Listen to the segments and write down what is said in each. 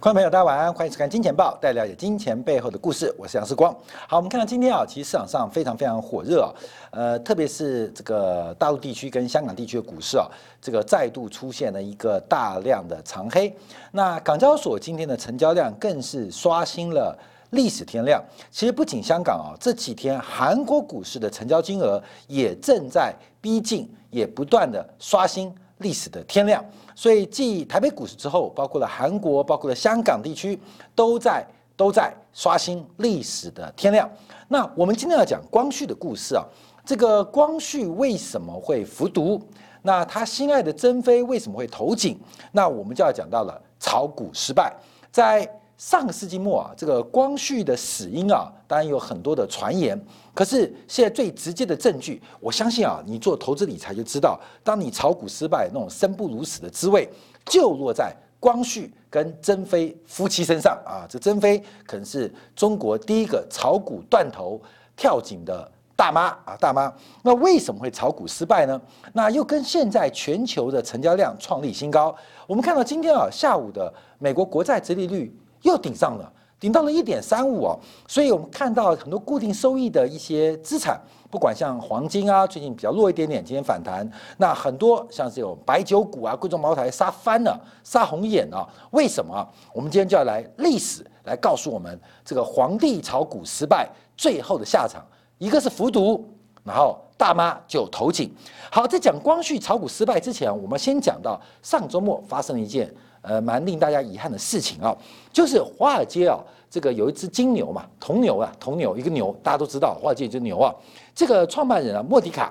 观众朋友，大家晚安，欢迎收看《金钱报》，带了解金钱背后的故事。我是杨世光。好，我们看到今天啊，其实市场上非常非常火热啊，呃，特别是这个大陆地区跟香港地区的股市啊，这个再度出现了一个大量的长黑。那港交所今天的成交量更是刷新了历史天量。其实不仅香港啊，这几天韩国股市的成交金额也正在逼近，也不断的刷新。历史的天量，所以继台北股市之后，包括了韩国、包括了香港地区，都在都在刷新历史的天量。那我们今天要讲光绪的故事啊，这个光绪为什么会服毒？那他心爱的珍妃为什么会投井？那我们就要讲到了炒股失败，在。上个世纪末啊，这个光绪的死因啊，当然有很多的传言。可是现在最直接的证据，我相信啊，你做投资理财就知道，当你炒股失败，那种生不如死的滋味，就落在光绪跟珍妃夫妻身上啊。这珍妃可能是中国第一个炒股断头跳井的大妈啊，大妈。那为什么会炒股失败呢？那又跟现在全球的成交量创立新高。我们看到今天啊，下午的美国国债殖利率。又顶上了，顶到了一点三五哦，所以我们看到很多固定收益的一些资产，不管像黄金啊，最近比较弱一点点，今天反弹。那很多像是有白酒股啊，贵重茅台杀翻了，杀红眼啊，为什么？我们今天就要来历史来告诉我们，这个皇帝炒股失败最后的下场，一个是服毒，然后大妈就投井。好，在讲光绪炒股失败之前，我们先讲到上周末发生了一件。呃，蛮令大家遗憾的事情啊，就是华尔街啊，这个有一只金牛嘛，铜牛啊，铜牛一个牛，大家都知道，华尔街一只牛啊。这个创办人啊，莫迪卡，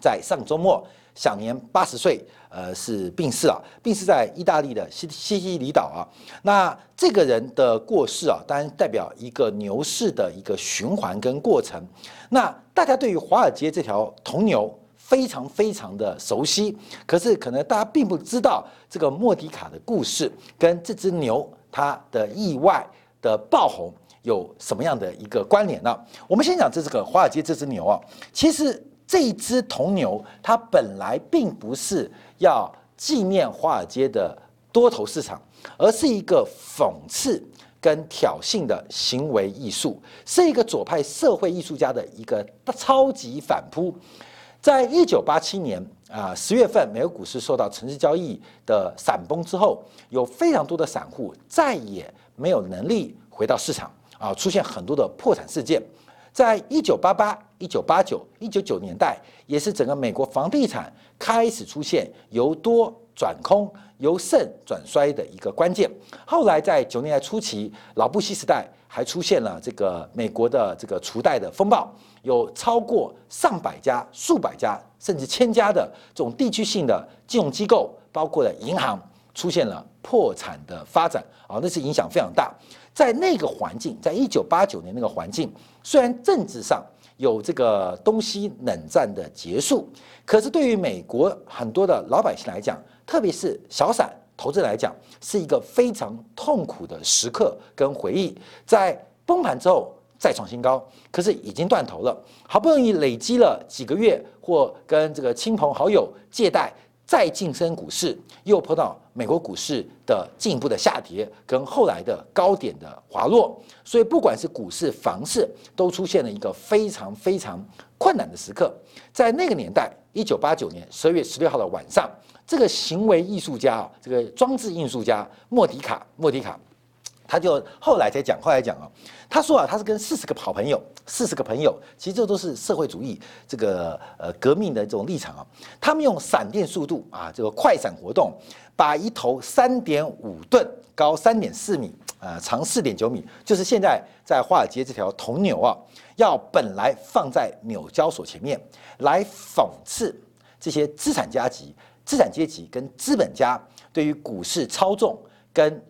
在上周末享年八十岁，呃，是病逝啊，病逝在意大利的西西西里岛啊。那这个人的过世啊，当然代表一个牛市的一个循环跟过程。那大家对于华尔街这条铜牛。非常非常的熟悉，可是可能大家并不知道这个莫迪卡的故事跟这只牛它的意外的爆红有什么样的一个关联呢？我们先讲这这个华尔街这只牛啊，其实这只铜牛它本来并不是要纪念华尔街的多头市场，而是一个讽刺跟挑衅的行为艺术，是一个左派社会艺术家的一个超级反扑。在一九八七年啊十月份，美国股市受到城市交易的闪崩之后，有非常多的散户再也没有能力回到市场啊，出现很多的破产事件。在一九八八、一九八九、一九九年代，也是整个美国房地产开始出现由多转空、由盛转衰的一个关键。后来在九年代初期，老布希时代还出现了这个美国的这个除贷的风暴。有超过上百家、数百家，甚至千家的这种地区性的金融机构，包括了银行，出现了破产的发展啊，那是影响非常大。在那个环境，在一九八九年那个环境，虽然政治上有这个东西冷战的结束，可是对于美国很多的老百姓来讲，特别是小散投资来讲，是一个非常痛苦的时刻跟回忆。在崩盘之后。再创新高，可是已经断头了。好不容易累积了几个月，或跟这个亲朋好友借贷，再晋升股市，又碰到美国股市的进一步的下跌，跟后来的高点的滑落。所以不管是股市、房市，都出现了一个非常非常困难的时刻。在那个年代，一九八九年十二月十六号的晚上，这个行为艺术家啊，这个装置艺术家莫迪卡，莫迪卡。他就后来才讲，后来讲啊，他说啊，他是跟四十个好朋友，四十个朋友，其实这都是社会主义这个呃革命的这种立场啊。他们用闪电速度啊，这个快闪活动，把一头三点五吨、高三点四米、啊长四点九米，就是现在在华尔街这条铜牛啊，要本来放在纽交所前面来讽刺这些资产阶级、资产阶级跟资本家对于股市操纵跟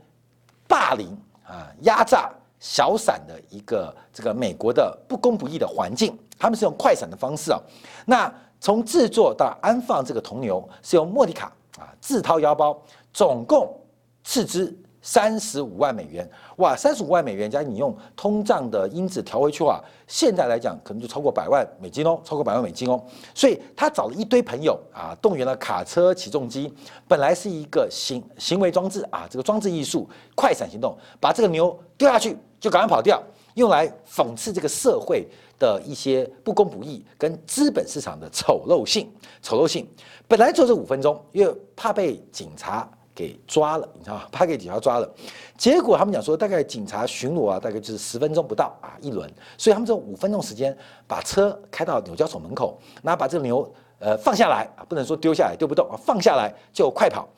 霸凌。啊，压榨小散的一个这个美国的不公不义的环境，他们是用快闪的方式啊。那从制作到安放这个铜牛，是用莫迪卡啊自掏腰包，总共斥资三十五万美元，哇，三十五万美元，加你用通胀的因子调回去的话，现在来讲可能就超过百万美金哦，超过百万美金哦。所以他找了一堆朋友啊，动员了卡车、起重机，本来是一个行行为装置啊，这个装置艺术，快闪行动，把这个牛丢下去就赶快跑掉，用来讽刺这个社会的一些不公不义跟资本市场的丑陋性。丑陋性本来就这五分钟，因为怕被警察。给抓了，你知道吗？他给警察抓了，结果他们讲说，大概警察巡逻啊，大概就是十分钟不到啊一轮，所以他们这五分钟时间把车开到纽交所门口，然后把这个牛呃放下来啊，不能说丢下来丢不动啊，放下来就快跑。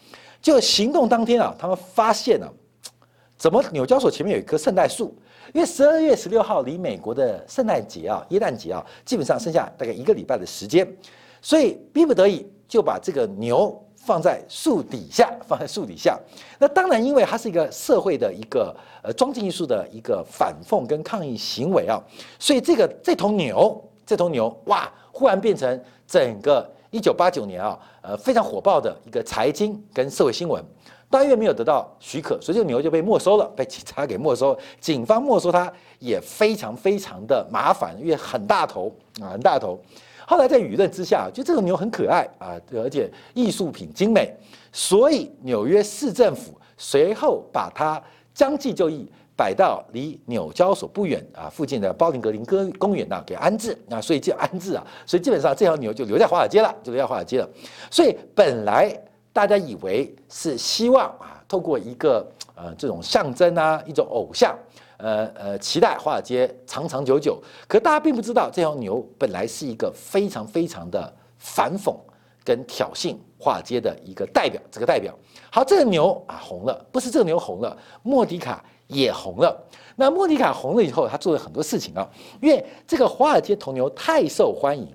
就行动当天啊，他们发现了，怎么纽交所前面有一棵圣诞树？因为十二月十六号离美国的圣诞节啊，耶诞节啊，基本上剩下大概一个礼拜的时间，所以逼不得已就把这个牛。放在树底下，放在树底下。那当然，因为它是一个社会的一个呃装置艺术的一个反讽跟抗议行为啊，所以这个这头牛，这头牛哇，忽然变成整个一九八九年啊，呃非常火爆的一个财经跟社会新闻。但因为没有得到许可，所以这个牛就被没收了，被警察给没收。警方没收它也非常非常的麻烦，因为很大头啊，很大头。后来在舆论之下，就这个牛很可爱啊，而且艺术品精美，所以纽约市政府随后把它将计就计，摆到离纽交所不远啊附近的包林格林公公园呐给安置啊，所以就安置啊，所以基本上这条牛就留在华尔街了，就留在华尔街了。所以本来大家以为是希望啊，透过一个呃这种象征啊，一种偶像。呃呃，期待华尔街长长久久，可大家并不知道，这条牛本来是一个非常非常的反讽跟挑衅华尔街的一个代表。这个代表，好，这个牛啊红了，不是这个牛红了，莫迪卡也红了。那莫迪卡红了以后，他做了很多事情啊，因为这个华尔街铜牛太受欢迎，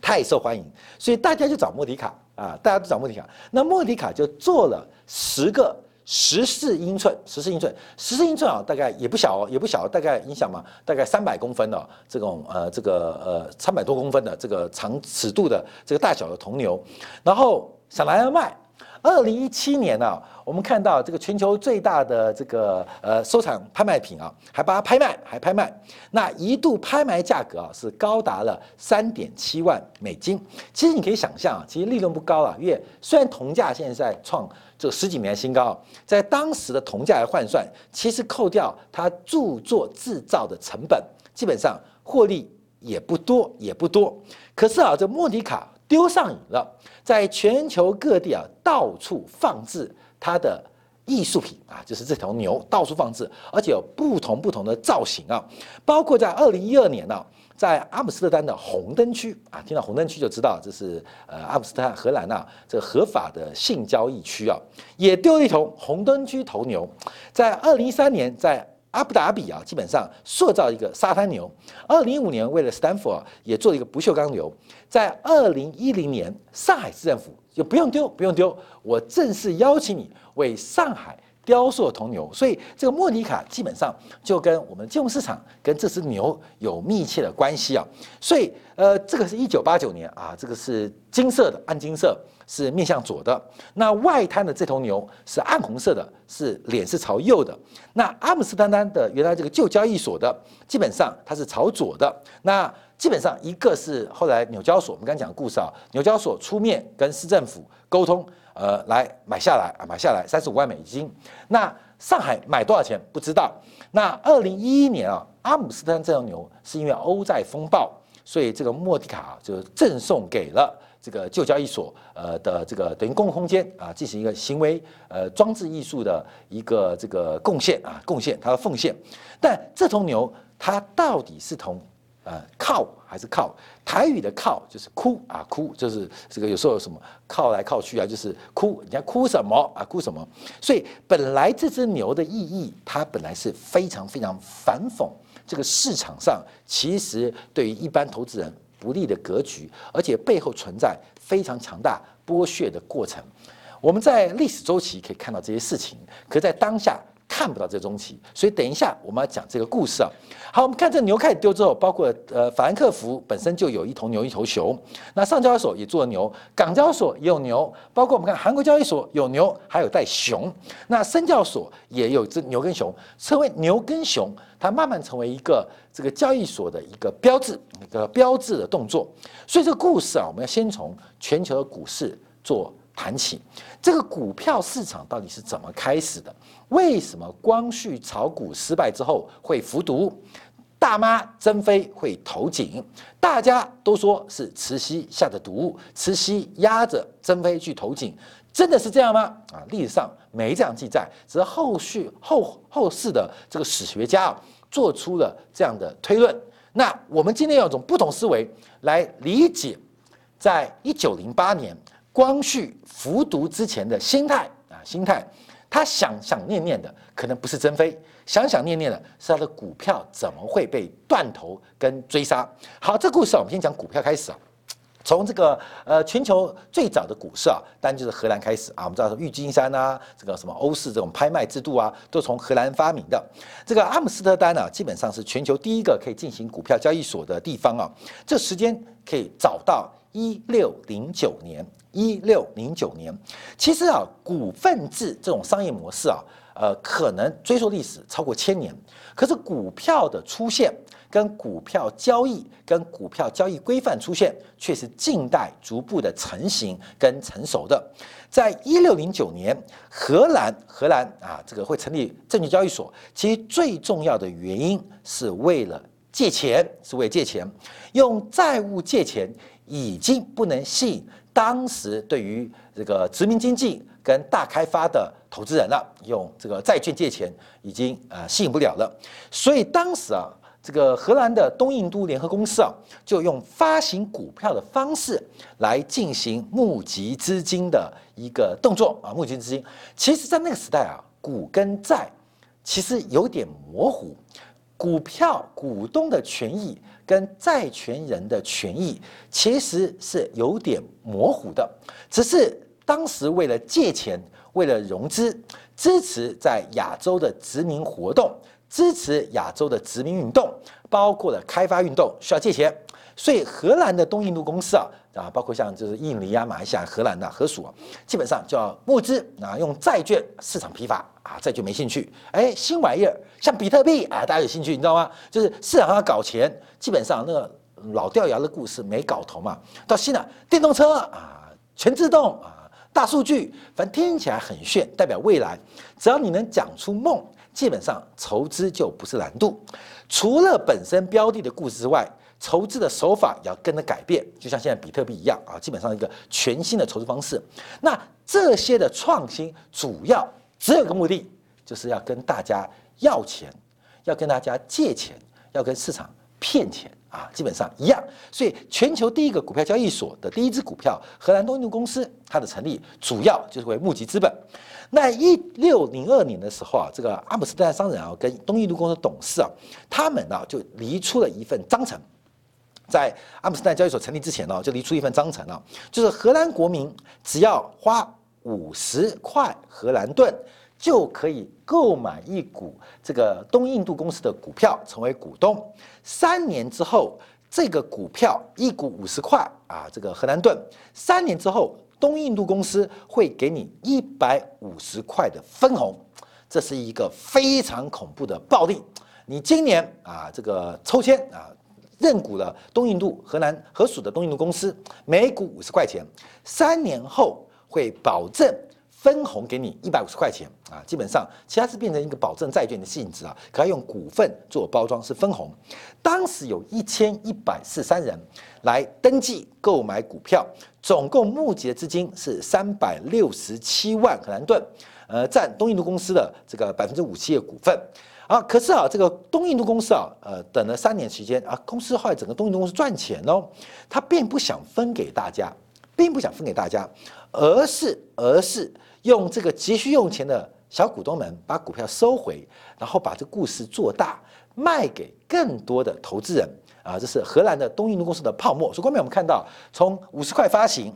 太受欢迎，所以大家就找莫迪卡啊，大家都找莫迪卡。那莫迪卡就做了十个。十四英寸，十四英寸，十四英寸啊，大概也不小哦，也不小，大概你想嘛，大概三百公分的这种呃，这个呃三百多公分的这个长尺度的这个大小的铜牛，然后想来要卖。二零一七年呢，我们看到这个全球最大的这个呃收藏拍卖品啊，还把它拍卖，还拍卖，那一度拍卖价格啊是高达了三点七万美金。其实你可以想象啊，其实利润不高啊，因为虽然铜价现在在创这十几年新高，在当时的铜价来换算，其实扣掉它著作制造的成本，基本上获利也不多，也不多。可是啊，这莫迪卡。丢上瘾了，在全球各地啊，到处放置它的艺术品啊，就是这条牛到处放置，而且有不同不同的造型啊，包括在二零一二年呢，在阿姆斯特丹的红灯区啊，听到红灯区就知道这是呃阿姆斯特丹荷兰呐这合法的性交易区啊，也丢了一头红灯区头牛，在二零一三年在。阿布达比啊，基本上塑造一个沙滩牛。二零一五年为了斯坦福啊，也做了一个不锈钢牛。在二零一零年，上海市政府就不用丢，不用丢，我正式邀请你为上海雕塑铜牛。所以这个莫迪卡基本上就跟我们金融市场跟这只牛有密切的关系啊。所以呃，这个是一九八九年啊，这个是金色的暗金色。是面向左的，那外滩的这头牛是暗红色的，是脸是朝右的。那阿姆斯特丹的原来这个旧交易所的，基本上它是朝左的。那基本上一个是后来纽交所，我们刚讲的故事啊，纽交所出面跟市政府沟通，呃，来买下来啊，买下来三十五万美金。那上海买多少钱不知道。那二零一一年啊，阿姆斯特丹这头牛是因为欧债风暴，所以这个莫迪卡就赠送给了。这个旧交易所，呃的这个等于公共空间啊，进行一个行为呃装置艺术的一个这个贡献啊，贡献它的奉献。但这头牛它到底是从呃靠还是靠？台语的靠就是哭啊哭，就是这个有时候什么靠来靠去啊，就是哭，人家哭什么啊哭什么？所以本来这只牛的意义，它本来是非常非常反讽这个市场上，其实对于一般投资人。不利的格局，而且背后存在非常强大剥削的过程。我们在历史周期可以看到这些事情，可在当下看不到这中期，所以等一下我们要讲这个故事啊。好，我们看这牛开始丢之后，包括呃法兰克福本身就有一头牛一头熊，那上交所也做牛，港交所也有牛，包括我们看韩国交易所有牛，还有带熊，那深交所也有只牛跟熊，成为牛跟熊，它慢慢成为一个这个交易所的一个标志，一个标志的动作。所以这个故事啊，我们要先从全球的股市做。谈起这个股票市场到底是怎么开始的？为什么光绪炒股失败之后会服毒？大妈珍妃会投井？大家都说是慈禧下的毒，慈禧压着珍妃去投井，真的是这样吗？啊，历史上没这样记载，只是后续后后世的这个史学家啊做出了这样的推论。那我们今天要用不同思维来理解，在一九零八年。光绪服毒之前的心态啊，心态，他想想念念的可能不是珍妃，想想念念的是他的股票怎么会被断头跟追杀。好，这故事我们先讲股票开始啊，从这个呃全球最早的股市啊，当然就是荷兰开始啊。我们知道郁金山啊，这个什么欧式这种拍卖制度啊，都从荷兰发明的。这个阿姆斯特丹呢，基本上是全球第一个可以进行股票交易所的地方啊。这时间可以找到一六零九年。一六零九年，其实啊，股份制这种商业模式啊，呃，可能追溯历史超过千年。可是股票的出现，跟股票交易、跟股票交易规范出现，却是近代逐步的成型跟成熟的。在一六零九年，荷兰荷兰啊，这个会成立证券交易所，其实最重要的原因是为了借钱，是为借钱，用债务借钱已经不能吸引。当时对于这个殖民经济跟大开发的投资人了，用这个债券借钱已经呃吸引不了了，所以当时啊，这个荷兰的东印度联合公司啊，就用发行股票的方式来进行募集资金的一个动作啊，募集资金。其实，在那个时代啊，股跟债其实有点模糊，股票股东的权益。跟债权人的权益其实是有点模糊的，只是当时为了借钱、为了融资、支持在亚洲的殖民活动、支持亚洲的殖民运动，包括了开发运动需要借钱，所以荷兰的东印度公司啊啊，包括像就是印尼啊、马来西亚、荷兰的荷属啊，基本上就要募资啊，用债券市场批发。啊，债券没兴趣，哎，新玩意儿像比特币啊，大家有兴趣，你知道吗？就是市场上搞钱，基本上那个老掉牙的故事没搞头嘛。到新的电动车啊，全自动啊，大数据，反正听起来很炫，代表未来。只要你能讲出梦，基本上筹资就不是难度。除了本身标的的故事之外，筹资的手法也要跟着改变，就像现在比特币一样啊，基本上一个全新的筹资方式。那这些的创新主要。只有一个目的，就是要跟大家要钱，要跟大家借钱，要跟市场骗钱啊，基本上一样。所以，全球第一个股票交易所的第一只股票荷兰东印度公司，它的成立主要就是为募集资本。那一六零二年的时候啊，这个阿姆斯特丹商人啊，跟东印度公司董事啊，他们呢就离出了一份章程，在阿姆斯特丹交易所成立之前呢，就离出一份章程了，就是荷兰国民只要花。五十块荷兰盾就可以购买一股这个东印度公司的股票，成为股东。三年之后，这个股票一股五十块啊，这个荷兰盾。三年之后，东印度公司会给你一百五十块的分红。这是一个非常恐怖的暴利。你今年啊，这个抽签啊，认股了东印度荷兰合属的东印度公司，每股五十块钱。三年后。会保证分红给你一百五十块钱啊，基本上其他是变成一个保证债券的性质啊，可要用股份做包装是分红。当时有一千一百四三人来登记购买股票，总共募集的资金是三百六十七万荷兰盾，呃，占东印度公司的这个百分之五七的股份啊。可是啊，这个东印度公司啊，呃，等了三年时间啊，公司后来整个东印度公司赚钱哦，他并不想分给大家。并不想分给大家，而是而是用这个急需用钱的小股东们把股票收回，然后把这故事做大，卖给更多的投资人啊！这是荷兰的东印度公司的泡沫。所以，后面我们看到，从五十块发行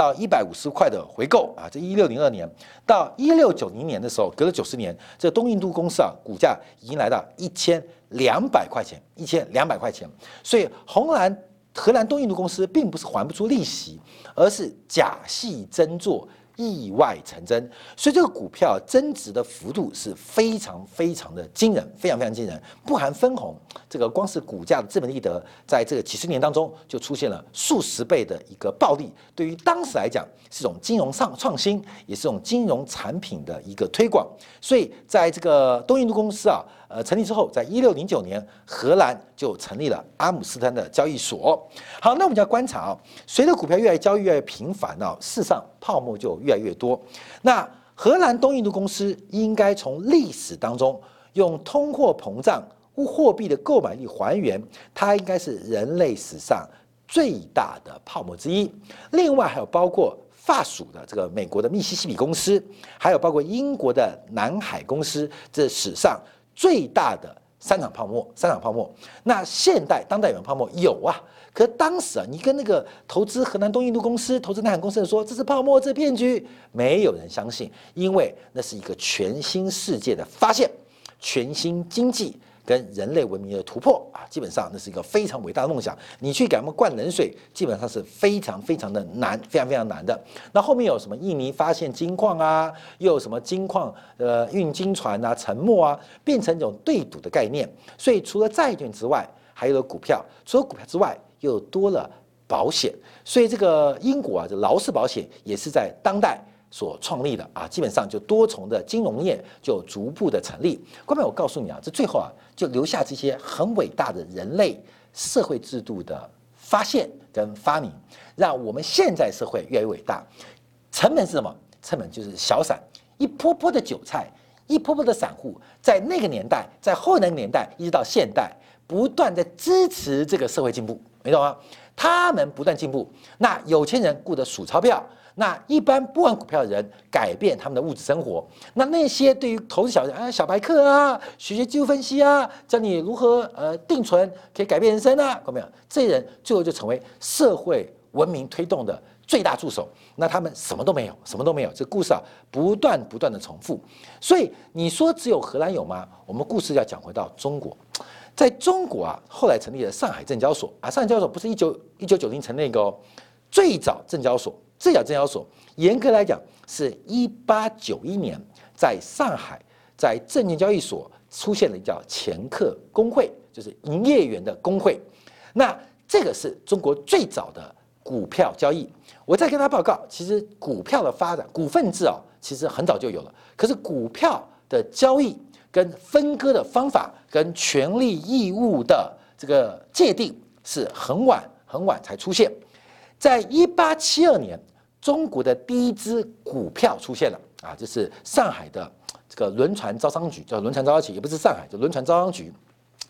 到一百五十块的回购啊，这一六零二年到一六九零年的时候，隔了九十年，这东印度公司啊，股价已经来到一千两百块钱，一千两百块钱。所以红蓝荷兰东印度公司并不是还不出利息，而是假戏真做。意外成真，所以这个股票增值的幅度是非常非常的惊人，非常非常惊人。不含分红，这个光是股价的资本利得，在这个几十年当中就出现了数十倍的一个暴利。对于当时来讲，是一种金融上创新，也是一种金融产品的一个推广。所以在这个东印度公司啊。呃，成立之后，在一六零九年，荷兰就成立了阿姆斯特丹的交易所。好，那我们就要观察啊，随着股票越来越交易越来越频繁呢，事实上泡沫就越来越多。那荷兰东印度公司应该从历史当中用通货膨胀货币的购买力还原，它应该是人类史上最大的泡沫之一。另外还有包括法属的这个美国的密西西比公司，还有包括英国的南海公司，这史上。最大的三场泡沫，三场泡沫。那现代当代有泡沫有啊，可当时啊，你跟那个投资河南东印度公司、投资南海公司的说这是泡沫，这是骗局，没有人相信，因为那是一个全新世界的发现，全新经济。跟人类文明的突破啊，基本上那是一个非常伟大的梦想。你去给他们灌冷水，基本上是非常非常的难，非常非常难的。那后面有什么印尼发现金矿啊，又有什么金矿呃运金船啊沉没啊，变成一种对赌的概念。所以除了债券之外，还有了股票。除了股票之外，又多了保险。所以这个英国啊，这劳氏保险也是在当代。所创立的啊，基本上就多重的金融业就逐步的成立。关键我告诉你啊，这最后啊，就留下这些很伟大的人类社会制度的发现跟发明，让我们现在社会越来越伟大。成本是什么？成本就是小散，一波波的韭菜，一波波的散户，在那个年代，在后那个年代，一直到现代，不断的支持这个社会进步，没懂吗？他们不断进步，那有钱人顾着数钞票。那一般不玩股票的人改变他们的物质生活，那那些对于投资小人啊、小白客啊、学学技术分析啊，教你如何呃定存可以改变人生啊，看到没有？这些人最后就成为社会文明推动的最大助手。那他们什么都没有，什么都没有。这故事啊不断不断的重复。所以你说只有荷兰有吗？我们故事要讲回到中国，在中国啊，后来成立了上海证交所啊，上海证交所不是一九一九九零成立个哦，最早证交所。这家证交所严格来讲是一八九一年在上海在证券交易所出现了叫前客工会，就是营业员的工会。那这个是中国最早的股票交易。我再跟他报告，其实股票的发展，股份制啊，其实很早就有了。可是股票的交易跟分割的方法跟权利义务的这个界定是很晚很晚才出现。在一八七二年。中国的第一支股票出现了啊，就是上海的这个轮船招商局，叫轮船招商局，也不是上海，就轮船招商局，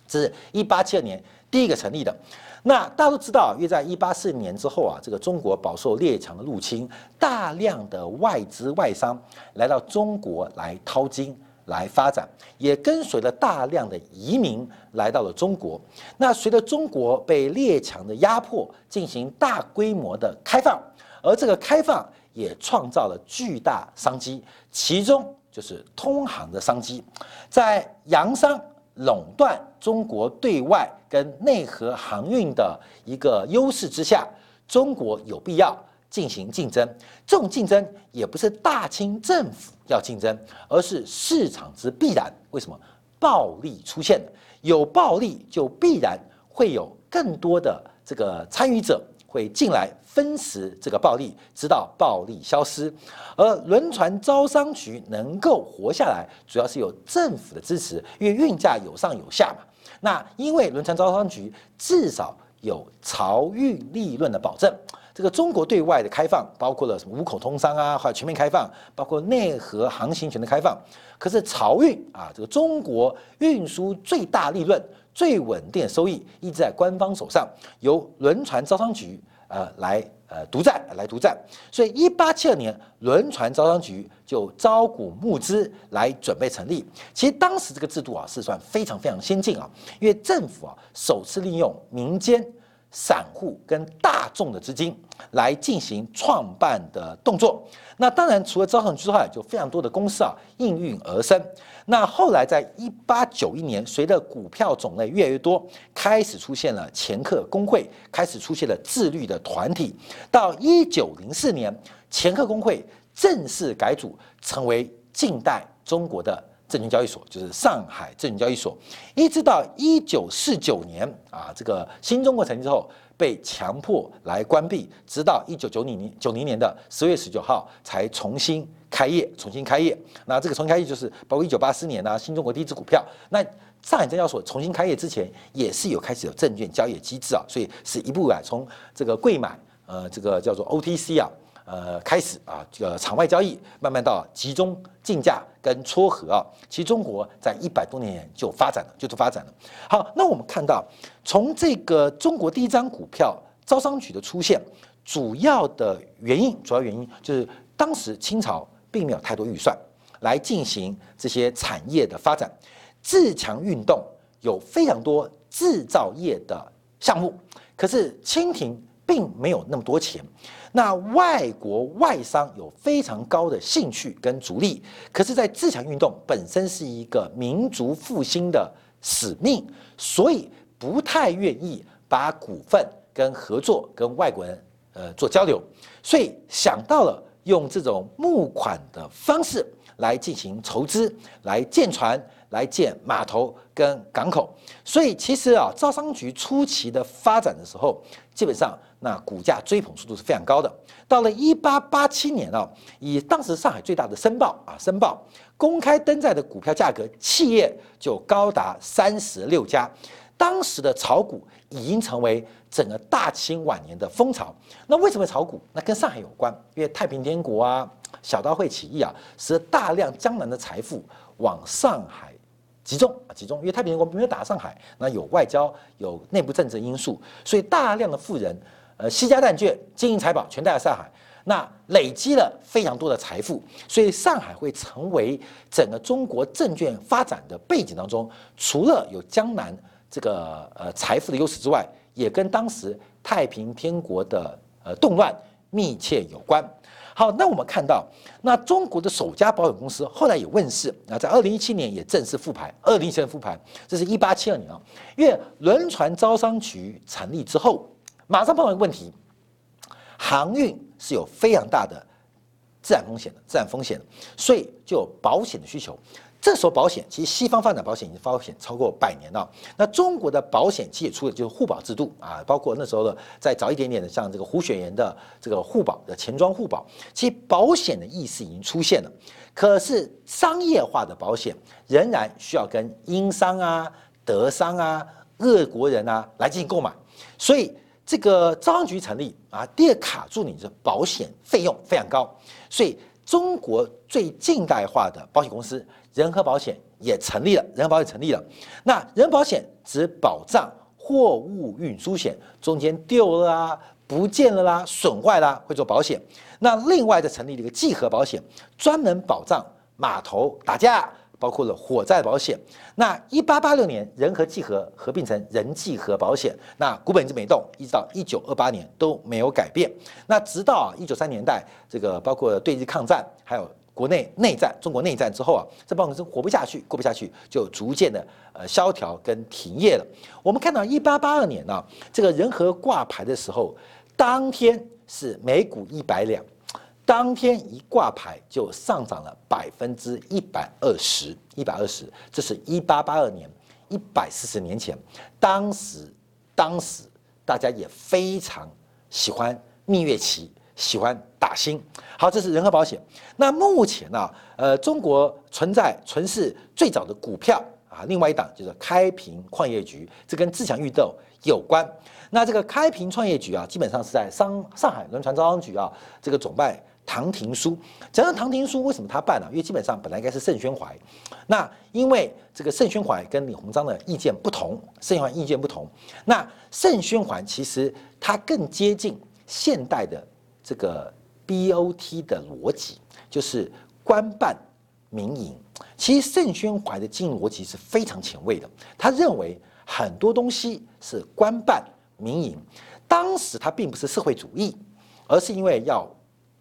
这是一八七二年第一个成立的。那大家都知道，约在一八四零年之后啊，这个中国饱受列强的入侵，大量的外资外商来到中国来淘金来发展，也跟随了大量的移民来到了中国。那随着中国被列强的压迫，进行大规模的开放。而这个开放也创造了巨大商机，其中就是通航的商机。在洋商垄断中国对外跟内河航运的一个优势之下，中国有必要进行竞争。这种竞争也不是大清政府要竞争，而是市场之必然。为什么？暴利出现，有暴利就必然会有更多的这个参与者。会进来分食这个暴利，直到暴利消失。而轮船招商局能够活下来，主要是有政府的支持，因为运价有上有下嘛。那因为轮船招商局至少有漕运利润的保证。这个中国对外的开放，包括了什么五口通商啊，还有全面开放，包括内河航行权的开放。可是漕运啊，这个中国运输最大利润。最稳定的收益一直在官方手上，由轮船招商局呃来呃独占来独占，所以一八七二年轮船招商局就招股募资来准备成立。其实当时这个制度啊是算非常非常先进啊，因为政府啊首次利用民间散户跟大众的资金来进行创办的动作。那当然，除了招商局之外，就非常多的公司啊应运而生。那后来在一八九一年，随着股票种类越来越多，开始出现了前客工会，开始出现了自律的团体。到一九零四年，前客工会正式改组，成为近代中国的。证券交易所就是上海证券交易所，一直到一九四九年啊，这个新中国成立之后被强迫来关闭，直到一九九零年九零年的十月十九号才重新开业，重新开业。那这个重新开业就是包括一九八四年啊，新中国第一支股票。那上海证交所重新开业之前也是有开始有证券交易机制啊，所以是一步啊，从这个柜买呃这个叫做 OTC 啊。呃，开始啊，这个场外交易慢慢到集中竞价跟撮合啊，其实中国在一百多年前就发展了，就是发展了。好，那我们看到从这个中国第一张股票招商局的出现，主要的原因，主要原因就是当时清朝并没有太多预算来进行这些产业的发展，自强运动有非常多制造业的项目，可是清廷并没有那么多钱。那外国外商有非常高的兴趣跟逐利，可是，在自强运动本身是一个民族复兴的使命，所以不太愿意把股份跟合作跟外国人呃做交流，所以想到了用这种募款的方式来进行筹资，来建船。来建码头跟港口，所以其实啊，招商局初期的发展的时候，基本上那股价追捧速度是非常高的。到了一八八七年啊，以当时上海最大的《申报》啊，《申报》公开登载的股票价格，企业就高达三十六家。当时的炒股已经成为整个大清晚年的风潮。那为什么炒股？那跟上海有关，因为太平天国啊、小刀会起义啊，使得大量江南的财富往上海。集中啊，集中，因为太平天国没有打上海，那有外交、有内部政治因素，所以大量的富人，呃，西家带眷、金银财宝全带到上海，那累积了非常多的财富，所以上海会成为整个中国证券发展的背景当中，除了有江南这个呃财富的优势之外，也跟当时太平天国的呃动乱密切有关。好，那我们看到，那中国的首家保险公司后来也问世啊，在二零一七年也正式复牌。二零一七年复牌，这是一八七二年啊，因为轮船招商局成立之后，马上碰到一个问题，航运是有非常大的自然风险的，自然风险，所以就有保险的需求。这时候保险其实西方发展保险已经保险超过百年了，那中国的保险其实也出了就是互保制度啊，包括那时候的再早一点点的像这个胡雪岩的这个互保的钱庄互保，其实保险的意识已经出现了，可是商业化的保险仍然需要跟英商啊、德商啊、俄国人啊来进行购买，所以这个招商局成立啊，第二卡住你的保险费用非常高，所以中国最近代化的保险公司。人和保险也成立了，人和保险成立了。那人保险只保障货物运输险，中间丢了啊、不见了啦、损坏啦，会做保险。那另外再成立了一个计核保险，专门保障码头打架，包括了火灾保险。那一八八六年，人和计核合并成人计核保险，那股本一直没动，一直到一九二八年都没有改变。那直到一九三年代，这个包括对日抗战，还有。国内内战，中国内战之后啊，这保险公司活不下去，过不下去，就逐渐的呃萧条跟停业了。我们看到一八八二年呢，这个人和挂牌的时候，当天是每股一百两，当天一挂牌就上涨了百分之一百二十，一百二十，这是一八八二年，一百四十年前，当时当时大家也非常喜欢蜜月期。喜欢打新，好，这是人和保险。那目前呢，呃，中国存在存世最早的股票啊，另外一档就是开平矿业局，这跟自强运动有关。那这个开平创业局啊，基本上是在上上海轮船招商局啊，这个总办唐廷枢。讲到唐廷枢，为什么他办呢？因为基本上本来应该是盛宣怀，那因为这个盛宣怀跟李鸿章的意见不同，盛宣怀意见不同，那盛宣怀其实他更接近现代的。这个 BOT 的逻辑就是官办民营。其实盛宣怀的经营逻辑是非常前卫的。他认为很多东西是官办民营。当时他并不是社会主义，而是因为要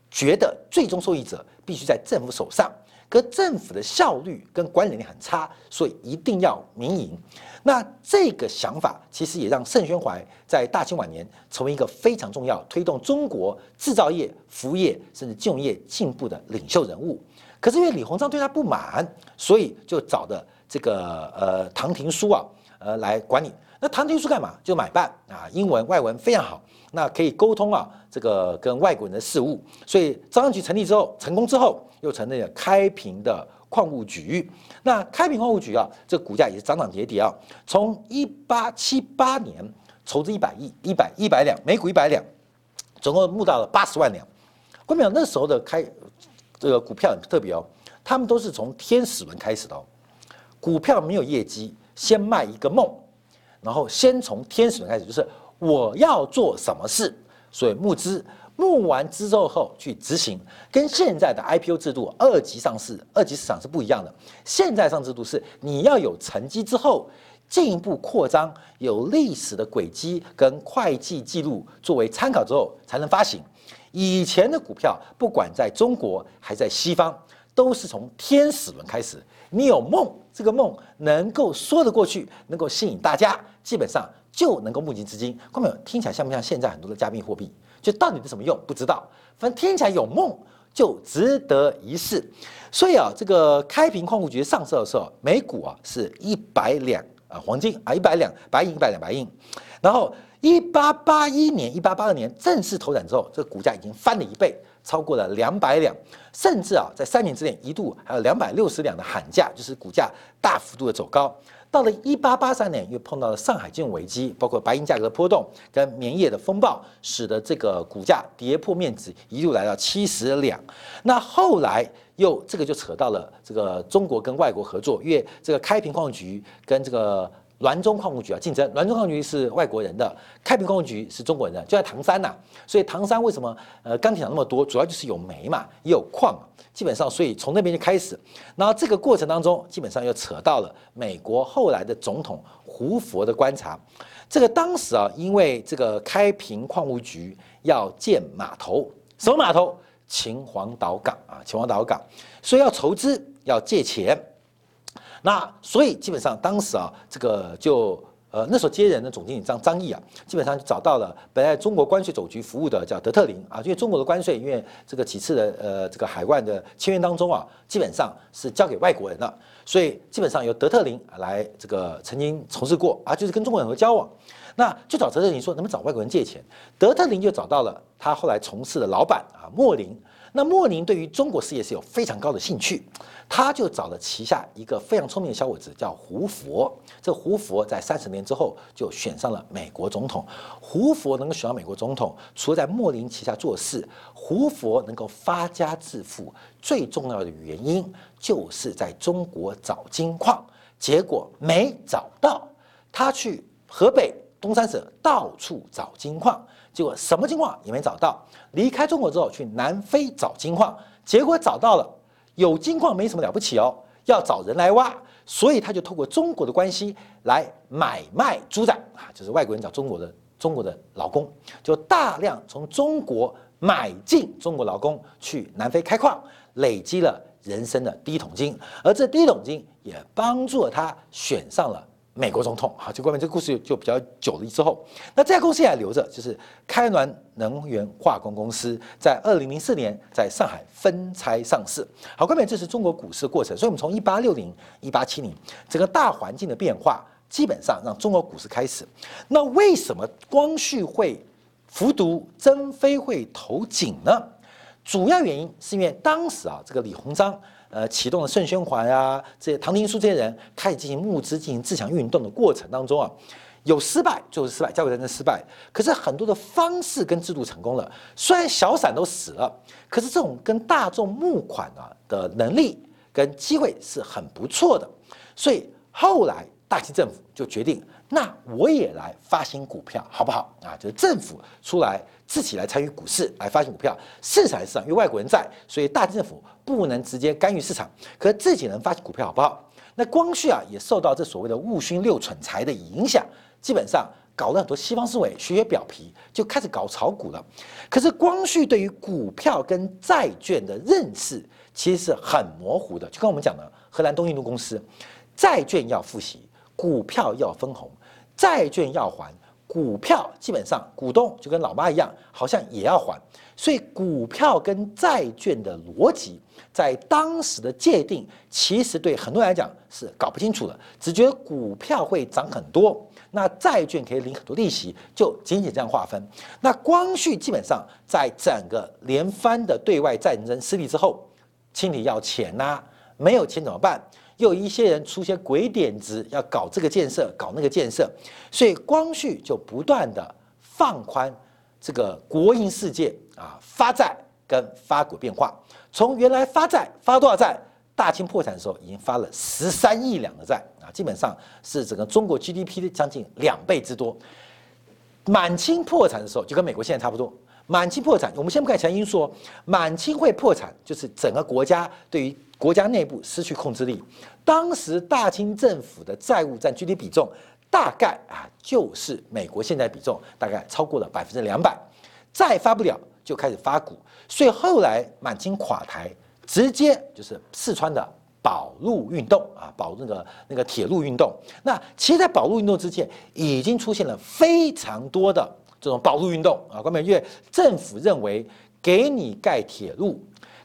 觉得最终受益者必须在政府手上。可政府的效率跟管理能力很差，所以一定要民营。那这个想法其实也让盛宣怀在大清晚年成为一个非常重要推动中国制造业、服务业甚至金融业进步的领袖人物。可是因为李鸿章对他不满，所以就找的这个呃唐廷枢啊，呃来管理。那唐廷枢干嘛？就买办啊，英文外文非常好，那可以沟通啊，这个跟外国人的事务。所以招商局成立之后，成功之后。又成立了开平的矿务局，那开平矿务局啊，这股价也是涨涨跌跌啊。从一八七八年筹资一百亿，一百一百两，每股一百两，总共募到了八十万两。关淼那时候的开这个股票很特别哦，他们都是从天使轮开始的哦。股票没有业绩，先卖一个梦，然后先从天使轮开始，就是我要做什么事，所以募资。募完资之后去执行，跟现在的 IPO 制度、二级上市、二级市场是不一样的。现在上制度是你要有成绩之后，进一步扩张，有历史的轨迹跟会计记录作为参考之后才能发行。以前的股票，不管在中国还在西方，都是从天使轮开始。你有梦，这个梦能够说得过去，能够吸引大家，基本上就能够募集资金。看到没有？听起来像不像现在很多的加密货币？就到底是什么用？不知道，反正听起来有梦就值得一试。所以啊，这个开平矿务局上市的时候，每股啊是一百两啊黄金啊一百两白银一百两白银。然后一八八一年、一八八二年正式投产之后，这个股价已经翻了一倍，超过了两百两，甚至啊在三年之内一度还有两百六十两的喊价，就是股价大幅度的走高。到了一八八三年，又碰到了上海金融危机，包括白银价格的波动跟棉业的风暴，使得这个股价跌破面值，一路来到七十两。那后来又这个就扯到了这个中国跟外国合作，因为这个开平矿局跟这个。滦中矿务局啊，竞争。滦中矿务局是外国人的，开平矿务局是中国人的，就在唐山呐。所以唐山为什么呃钢铁厂那么多？主要就是有煤嘛，也有矿。基本上，所以从那边就开始。然后这个过程当中，基本上又扯到了美国后来的总统胡佛的观察。这个当时啊，因为这个开平矿务局要建码头，什么码头？秦皇岛港啊，秦皇岛港，所以要筹资，要借钱。那所以基本上当时啊，这个就呃那时候接任的总经理张张毅啊，基本上就找到了本来中国关税总局服务的叫德特林啊，因为中国的关税，因为这个几次的呃这个海外的签约当中啊，基本上是交给外国人了，所以基本上由德特林来这个曾经从事过啊，就是跟中国人有交往，那就找德特林说能不能找外国人借钱，德特林就找到了他后来从事的老板啊莫林。那莫林对于中国事业是有非常高的兴趣，他就找了旗下一个非常聪明的小伙子，叫胡佛。这胡佛在三十年之后就选上了美国总统。胡佛能够选上美国总统，除了在莫林旗下做事，胡佛能够发家致富，最重要的原因就是在中国找金矿，结果没找到。他去河北东三省到处找金矿。结果什么金矿也没找到，离开中国之后去南非找金矿，结果找到了，有金矿没什么了不起哦，要找人来挖，所以他就透过中国的关系来买卖猪仔啊，就是外国人找中国的中国的劳工，就大量从中国买进中国劳工去南非开矿，累积了人生的第一桶金，而这第一桶金也帮助了他选上了。美国总统，好，就关于这个故事就比较久了之后，那这家公司还留着，就是开滦能源化工公司，在二零零四年在上海分拆上市。好，关于这是中国股市的过程，所以我们从一八六零、一八七零整个大环境的变化，基本上让中国股市开始。那为什么光绪会服毒，曾妃会投井呢？主要原因是因为当时啊，这个李鸿章。呃，启动了盛宣怀啊，这些唐廷枢这些人开始进行募资、进行自强运动的过程当中啊，有失败，就是失败，交给人的失败。可是很多的方式跟制度成功了，虽然小散都死了，可是这种跟大众募款啊的能力跟机会是很不错的。所以后来大清政府就决定，那我也来发行股票，好不好啊？就是政府出来。自己来参与股市来发行股票，市场市场，因为外国人在，所以大政府不能直接干预市场，可自己能发行股票，好不好？那光绪啊也受到这所谓的戊戌六蠢才的影响，基本上搞了很多西方思维，学学表皮，就开始搞炒股了。可是光绪对于股票跟债券的认识其实是很模糊的，就跟我们讲的荷兰东印度公司，债券要付息，股票要分红，债券要还。股票基本上股东就跟老妈一样，好像也要还，所以股票跟债券的逻辑在当时的界定，其实对很多人来讲是搞不清楚的，只觉得股票会涨很多，那债券可以领很多利息，就仅仅这样划分。那光绪基本上在整个连番的对外战争失利之后，清理要钱呐，没有钱怎么办？又有一些人出些鬼点子，要搞这个建设，搞那个建设，所以光绪就不断的放宽这个国营世界啊发债跟发股变化，从原来发债发多少债，大清破产的时候已经发了十三亿两的债啊，基本上是整个中国 GDP 的将近两倍之多。满清破产的时候就跟美国现在差不多，满清破产，我们先不看其他因素，满清会破产就是整个国家对于。国家内部失去控制力，当时大清政府的债务占 GDP 比重大概啊就是美国现在比重大概超过了百分之两百，再发不了就开始发股，所以后来满清垮台，直接就是四川的保路运动啊，保那个那个铁路运动。那其实，在保路运动之前，已经出现了非常多的这种保路运动啊，关键因为政府认为给你盖铁路。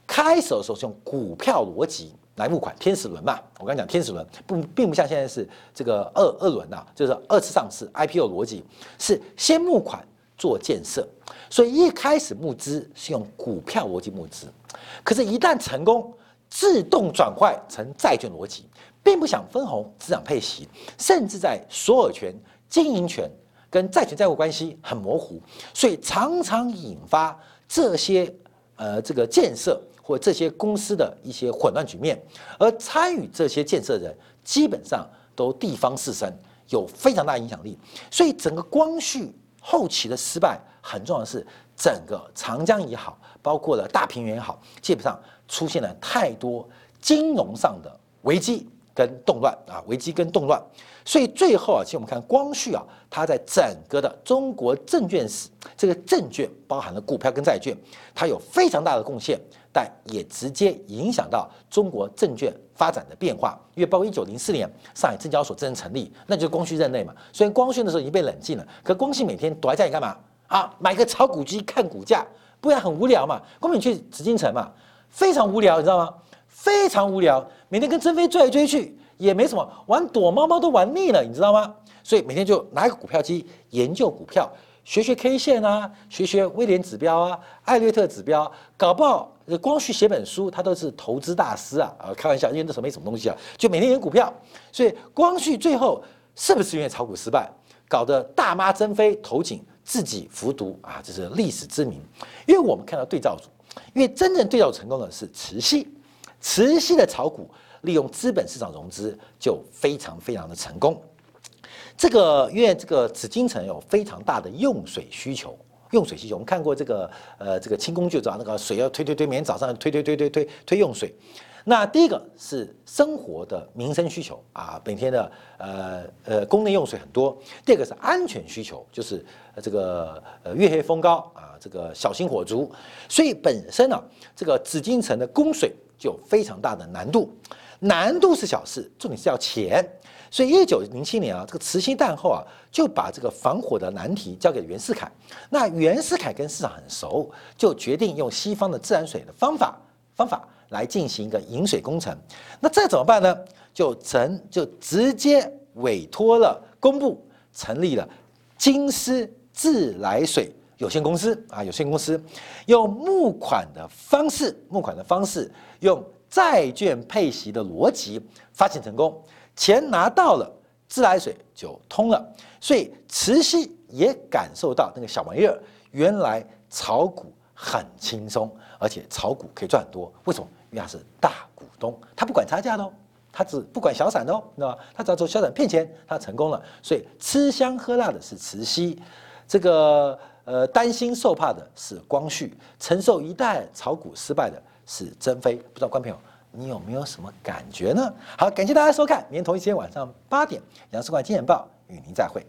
开始的时候是用股票逻辑来募款，天使轮嘛，我刚讲天使轮不并不像现在是这个二二轮呐，就是二次上市 IPO 逻辑是先募款做建设，所以一开始募资是用股票逻辑募资，可是，一旦成功，自动转换成债券逻辑，并不想分红，只想配息，甚至在所有权、经营权跟债权债务关系很模糊，所以常常引发这些呃这个建设。或这些公司的一些混乱局面，而参与这些建设的人基本上都地方士绅，有非常大影响力。所以整个光绪后期的失败，很重要的是整个长江也好，包括了大平原也好，基本上出现了太多金融上的危机跟动乱啊，危机跟动乱。所以最后啊，其实我们看光绪啊，他在整个的中国证券史，这个证券包含了股票跟债券，它有非常大的贡献。但也直接影响到中国证券发展的变化，因为包括一九零四年上海证交所真正成立，那就是光绪任内嘛。虽然光绪的时候已经被冷静了，可光绪每天躲在家里干嘛啊？买个炒股机看股价，不然很无聊嘛。光绪去紫禁城嘛，非常无聊，你知道吗？非常无聊，每天跟珍妃追来追去，也没什么玩躲猫猫都玩腻了，你知道吗？所以每天就拿一个股票机研究股票。学学 K 线啊，学学威廉指标啊，艾略特指标，搞不好光绪写本书，他都是投资大师啊！啊，开玩笑，因为那时候没什么东西啊，就每天演股票。所以光绪最后是不是因为炒股失败，搞得大妈珍妃投井自己服毒啊？这是历史之谜。因为我们看到对照组，因为真正对照成功的是慈禧，慈禧的炒股利用资本市场融资就非常非常的成功。这个因为这个紫禁城有非常大的用水需求，用水需求，我们看过这个呃这个清宫就知道，那个水要推推推，每天早上推推推推推推用水。那第一个是生活的民生需求啊，每天的呃呃宫内用水很多。第二个是安全需求，就是这个呃月黑风高啊，这个小心火烛。所以本身呢，这个紫禁城的供水有非常大的难度，难度是小事，重点是要钱。所以一九零七年啊，这个慈禧诞后啊，就把这个防火的难题交给袁世凯。那袁世凯跟市场很熟，就决定用西方的自来水的方法方法来进行一个引水工程。那这怎么办呢？就成就直接委托了工部成立了京师自来水有限公司啊，有限公司用募款的方式，募款的方式用债券配息的逻辑发行成功。钱拿到了，自来水就通了，所以慈溪也感受到那个小玩意儿，原来炒股很轻松，而且炒股可以赚很多。为什么？因为他是大股东，他不管差价的哦，他只不管小散的哦，那？他只要做小散骗钱，他成功了。所以吃香喝辣的是慈溪，这个呃担心受怕的是光绪，承受一代炒股失败的是珍妃。不知道观众朋友。你有没有什么感觉呢？好，感谢大家收看，明天同一时间晚上八点，杨世冠金钱报与您再会。